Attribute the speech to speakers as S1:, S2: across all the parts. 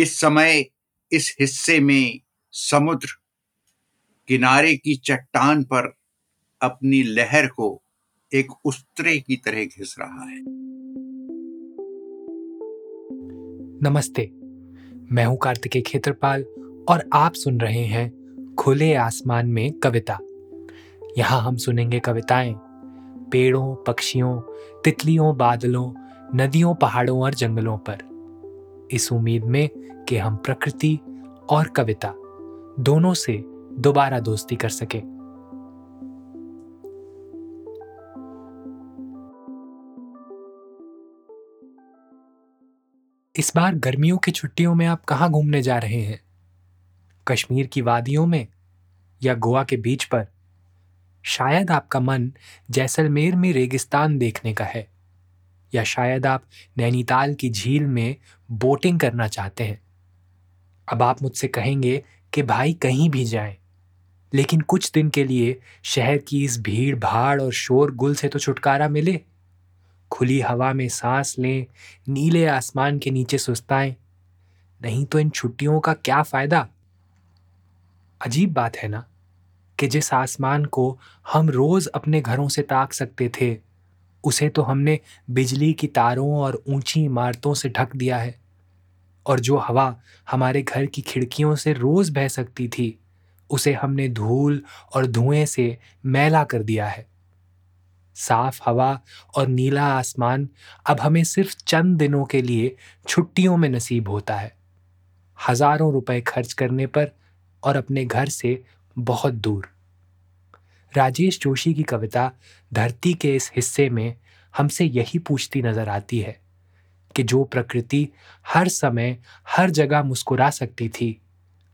S1: इस समय इस हिस्से में समुद्र किनारे की चट्टान पर अपनी लहर को एक उस्तरे की तरह घिस रहा है।
S2: नमस्ते, मैं हूँ कार्तिकेय खेत्रपाल और आप सुन रहे हैं खुले आसमान में कविता। यहाँ हम सुनेंगे कविताएँ, पेड़ों, पक्षियों, तितलियों, बादलों, नदियों, पहाड़ों और जंगलों पर। इस उम्मीद में कि हम प्रकृति और कविता दोनों से दोबारा दोस्ती कर सके। इस बार गर्मियों की छुट्टियों में आप कहाँ घूमने जा रहे हैं? कश्मीर की वादियों में या गोवा के बीच पर? शायद आपका मन जैसलमेर में रेगिस्तान देखने का है। या शायद आप नैनीताल की झील में बोटिंग करना चाहते हैं। अब आप मुझसे कहेंगे कि भाई कहीं भी जाएँ, लेकिन कुछ दिन के लिए शहर की इस भीड़ भाड़ और शोर गुल से तो छुटकारा मिले। खुली हवा में सांस लें नीले आसमान के नीचे सुस्ताएँ नहीं तो इन छुट्टियों का क्या फ़ायदा? अजीब बात है ना कि जिस आसमान को हम रोज अपने घरों से ताक सकते थे उसे तो हमने बिजली की तारों और ऊँची इमारतों से ढक दिया है। और जो हवा हमारे घर की खिड़कियों से रोज बह सकती थी, उसे हमने धूल और धुएँ से मैला कर दिया है। साफ़ हवा और नीला आसमान अब हमें सिर्फ़ चंद दिनों के लिए छुट्टियों में नसीब होता है। हज़ारों रुपए खर्च करने पर और अपने घर से बहुत दूर। राजेश जोशी की कविता धरती के इस हिस्से में हमसे यही पूछती नज़र आती है कि जो प्रकृति हर समय हर जगह मुस्कुरा सकती थी,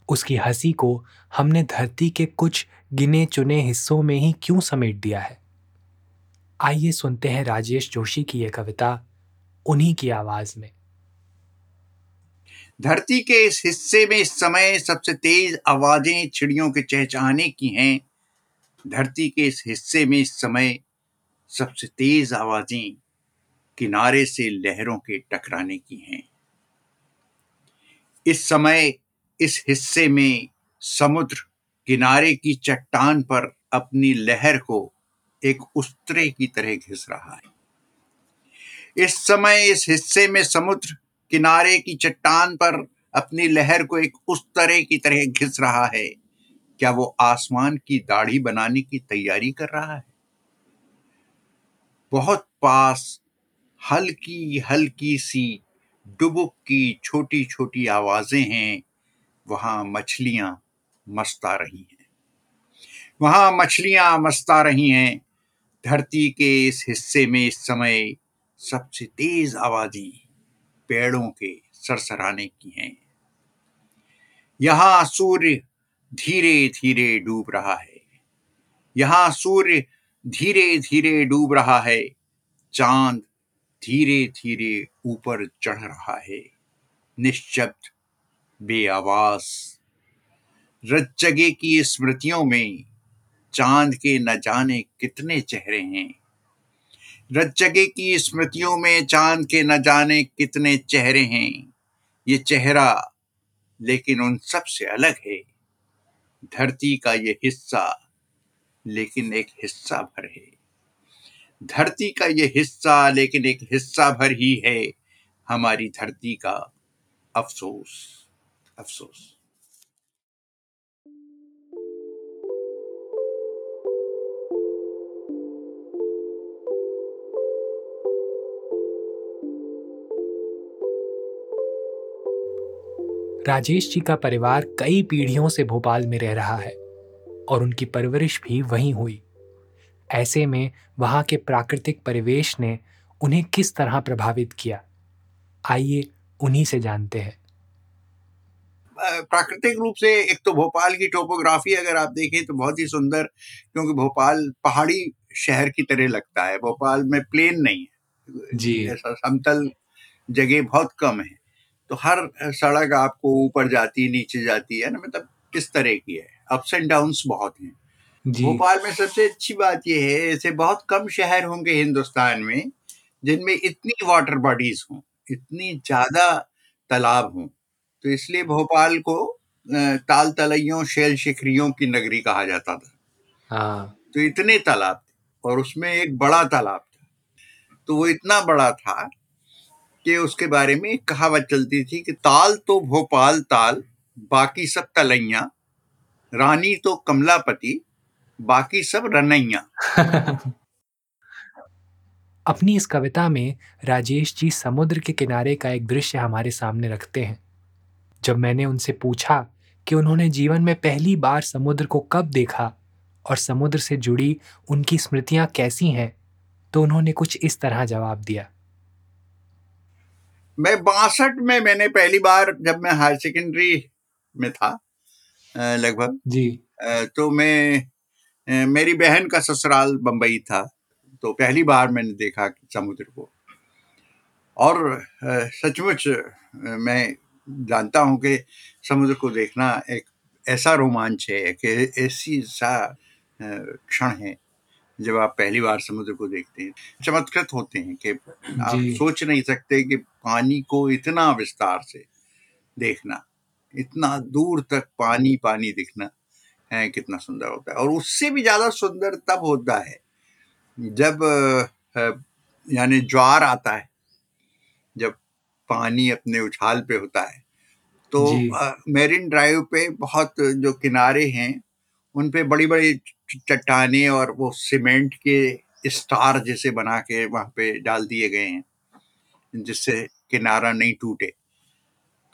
S2: उसकी हँसी को हमने धरती के कुछ गिने चुने हिस्सों में ही क्यों समेट दिया है? आइए सुनते हैं राजेश जोशी की यह कविता उन्हीं की आवाज़ में।
S1: धरती के इस हिस्से में इस समय सबसे तेज आवाज़ें चिड़ियों के चहचहाने की हैं। धरती के इस हिस्से में इस समय सबसे तेज आवाज़ें किनारे से लहरों के टकराने की हैं। इस समय इस हिस्से में समुद्र किनारे की चट्टान पर अपनी लहर को एक उस्तरे की तरह घिस रहा है। इस समय इस हिस्से में समुद्र किनारे की चट्टान पर अपनी लहर को एक उस तरह की तरह घिस रहा है। क्या वो आसमान की दाढ़ी बनाने की तैयारी कर रहा है? बहुत पास हल्की हल्की सी डुबुक की छोटी छोटी आवाज़ें हैं। वहाँ मछलियाँ मस्ता रही हैं। वहाँ मछलियाँ मस्ता रही हैं। धरती के इस हिस्से में इस समय सबसे तेज आवाज़ें पेड़ों के सरसराने की हैं। यहाँ सूर्य धीरे धीरे डूब रहा है। यहाँ सूर्य धीरे धीरे डूब रहा है। चाँद धीरे धीरे ऊपर चढ़ रहा है। निश्चब्द बेआवाज। रज्जगे की स्मृतियों में चाँद के न जाने कितने चेहरे हैं। रज्जगे की स्मृतियों में चाँद के न जाने कितने चेहरे हैं। ये चेहरा लेकिन उन सबसे अलग है। धरती का ये हिस्सा, लेकिन एक हिस्सा भर है। धरती का ये हिस्सा, लेकिन एक हिस्सा भर ही है। हमारी धरती का अफसोस अफसोस।
S2: राजेश जी का परिवार कई पीढ़ियों से भोपाल में रह रहा है और उनकी परवरिश भी वहीं हुई। ऐसे में वहाँ के प्राकृतिक परिवेश ने उन्हें किस तरह प्रभावित किया? आइए उन्हीं से जानते हैं।
S1: प्राकृतिक रूप से एक तो भोपाल की टोपोग्राफी अगर आप देखें तो बहुत ही सुंदर क्योंकि भोपाल पहाड़ी शहर की तरह लगता है। भोपाल में प्लेन नहीं है।
S2: जी।
S1: ऐसा समतल जगह बहुत कम है। तो हर सड़क आपको ऊपर जाती नीचे जाती है ना मतलब किस तरह की है? अप्स एंड डाउन्स बहुत हैं। भोपाल में सबसे अच्छी बात यह है ऐसे बहुत कम शहर होंगे हिंदुस्तान में जिनमें इतनी वाटर बॉडीज हों इतनी ज़्यादा तालाब हों। तो इसलिए भोपाल को ताल तलैयों शेल शिखरियों की नगरी कहा जाता था।
S2: हाँ।
S1: तो इतने तालाब थे और उसमें एक बड़ा तालाब था। तो वो इतना बड़ा था कि उसके बारे में कहावत चलती थी कि ताल तो भोपाल ताल, बाकी सब तलैया। रानी तो कमलापति, बाकी सब रनैया।
S2: अपनी इस कविता में राजेश जी समुद्र के किनारे का एक दृश्य हमारे सामने रखते हैं। जब मैंने उनसे पूछा कि उन्होंने जीवन में पहली बार समुद्र को कब देखा और समुद्र से जुड़ी उनकी स्मृतियाँ कैसी हैं तो उन्होंने कुछ इस तरह जवाब दिया।
S1: मैं बासठ में मैंने पहली बार जब मैं हायर सेकेंडरी में था लगभग
S2: जी।
S1: तो मैं मेरी बहन का ससुराल बम्बई था तो पहली बार मैंने देखा समुद्र को। और सचमुच मैं जानता हूँ कि समुद्र को देखना एक ऐसा रोमांच है कि ऐसी सा क्षण है। जब आप पहली बार समुद्र को देखते हैं चमत्कृत होते हैं कि आप सोच नहीं सकते कि पानी को इतना विस्तार से देखना इतना दूर तक पानी पानी दिखना है कितना सुंदर होता है। और उससे भी ज़्यादा सुंदर तब होता है जब यानी ज्वार आता है जब पानी अपने उछाल पे होता है। तो मेरिन ड्राइव पे बहुत जो किनारे हैं उन पे बड़ी बड़ी चट्टाने और वो सीमेंट के स्टार जैसे बना के वहाँ पे डाल दिए गए हैं जिससे किनारा नहीं टूटे।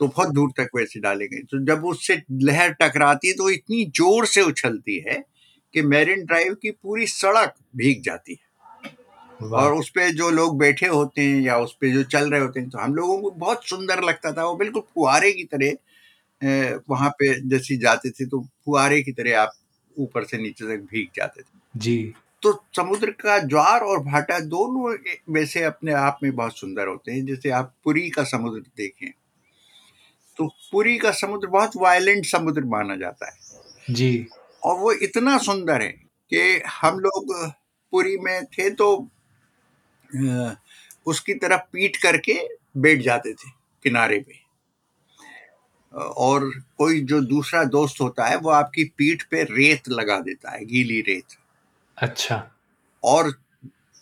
S1: तो बहुत दूर तक वैसे डाले गए। तो जब उससे लहर टकराती है तो इतनी ज़ोर से उछलती है कि मेरिन ड्राइव की पूरी सड़क भीग जाती है। और उस पर जो लोग बैठे होते हैं या उस पर जो चल रहे होते हैं तो हम लोगों को बहुत सुंदर लगता था। वो बिल्कुल फुहारे की तरह वहाँ पे जैसे जाते थे तो फुहारे की तरह आप ऊपर से नीचे तक भीग जाते थे।
S2: जी।
S1: तो समुद्र का ज्वार और भाटा दोनों वैसे अपने आप में बहुत सुंदर होते हैं। जैसे आप पुरी का समुद्र देखें तो पुरी का समुद्र बहुत वायलेंट समुद्र माना जाता है।
S2: जी।
S1: और वो इतना सुंदर है कि हम लोग पुरी में थे तो उसकी तरफ़ पीट करके बैठ जाते थे किनारे पे। और कोई जो दूसरा दोस्त होता है वो आपकी पीठ पे रेत लगा देता है गीली रेत।
S2: अच्छा।
S1: और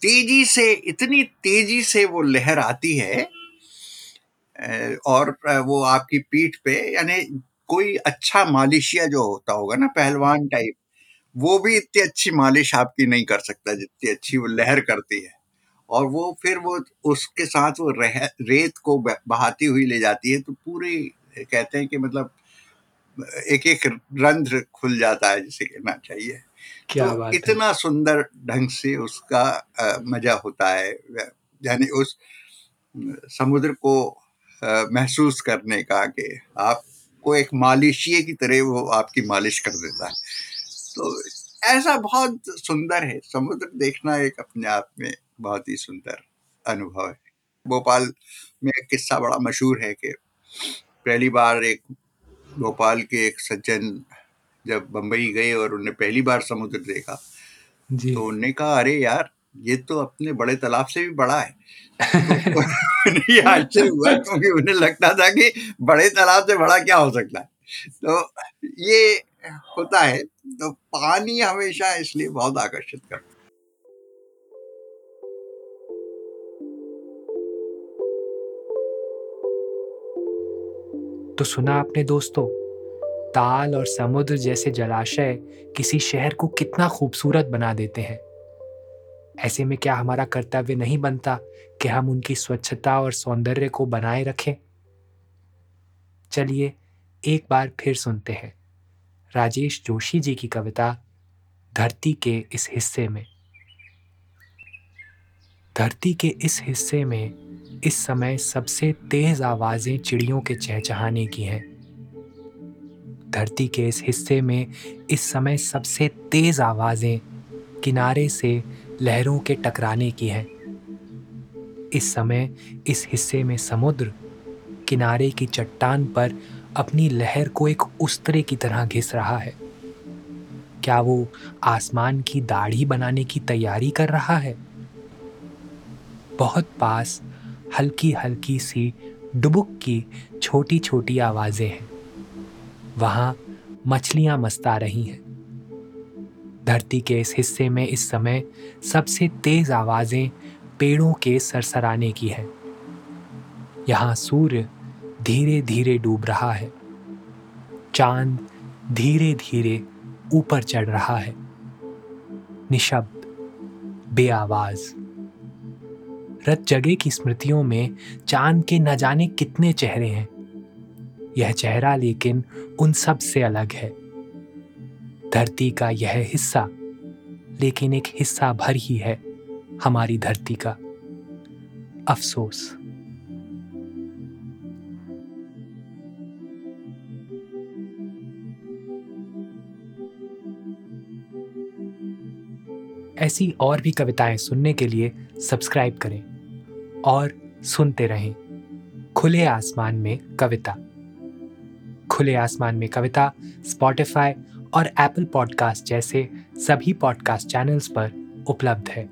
S1: तेज़ी से इतनी तेज़ी से वो लहर आती है और वो आपकी पीठ पे यानी कोई अच्छा मालिशिया जो होता होगा ना पहलवान टाइप वो भी इतनी अच्छी मालिश आपकी नहीं कर सकता जितनी अच्छी वो लहर करती है। और वो फिर वो उसके साथ वो रह, रेत को बहाती हुई ले जाती है तो पूरी कहते हैं कि मतलब एक एक रंध्र खुल जाता है जिसे कहना चाहिए।
S2: क्या तो बात
S1: इतना है? सुंदर ढंग से उसका आ, मज़ा होता है यानी उस समुद्र को महसूस करने का कि आपको एक मालिशिए की तरह वो आपकी मालिश कर देता है। तो ऐसा बहुत सुंदर है। समुद्र देखना एक अपने आप में बहुत ही सुंदर अनुभव है। भोपाल में एक किस्सा बड़ा मशहूर है कि पहली बार एक भोपाल के एक सज्जन जब बम्बई गए और उन्हें पहली बार समुद्र देखा
S2: जी।
S1: तो उन्होंने कहा अरे यार ये तो अपने बड़े तालाब से भी बड़ा है। तो आश्चर्य हुआ क्योंकि उन्हें लगता था कि बड़े तालाब से बड़ा क्या हो सकता है। तो ये होता है तो पानी हमेशा इसलिए बहुत आकर्षित करता है।
S2: तो सुना आपने दोस्तों, ताल और समुद्र जैसे जलाशय किसी शहर को कितना खूबसूरत बना देते हैं। ऐसे में क्या हमारा कर्तव्य नहीं बनता कि हम उनकी स्वच्छता और सौंदर्य को बनाए रखें? चलिए, एक बार फिर सुनते हैं। राजेश जोशी जी की कविता, धरती के इस हिस्से में। धरती के इस हिस्से में इस समय सबसे तेज आवाज़ें चिड़ियों के चहचहाने की हैं। धरती के इस हिस्से में इस समय सबसे तेज आवाज़ें किनारे से लहरों के टकराने की है। इस समय इस हिस्से में समुद्र किनारे की चट्टान पर अपनी लहर को एक उस्तरे की तरह घिस रहा है। क्या वो आसमान की दाढ़ी बनाने की तैयारी कर रहा है? बहुत पास हल्की हल्की सी डुबुक की छोटी छोटी आवाज़ें हैं। वहाँ मछलियाँ मस्ता रही हैं। धरती के इस हिस्से में इस समय सबसे तेज आवाज़ें पेड़ों के सरसराने की है। यहाँ सूर्य धीरे धीरे डूब रहा है। चाँद धीरे धीरे ऊपर चढ़ रहा है। निशब्द, बेआवाज। रत जगे की स्मृतियों में चाँद के न जाने कितने चेहरे हैं। यह चेहरा लेकिन उन सबसे अलग है। धरती का यह हिस्सा लेकिन एक हिस्सा भर ही है हमारी धरती का। अफसोस। ऐसी और भी कविताएँ सुनने के लिए सब्सक्राइब करें और सुनते रहें खुले आसमान में कविता। खुले आसमान में कविता स्पॉटिफाई और एप्पल पॉडकास्ट जैसे सभी पॉडकास्ट चैनल्स पर उपलब्ध है।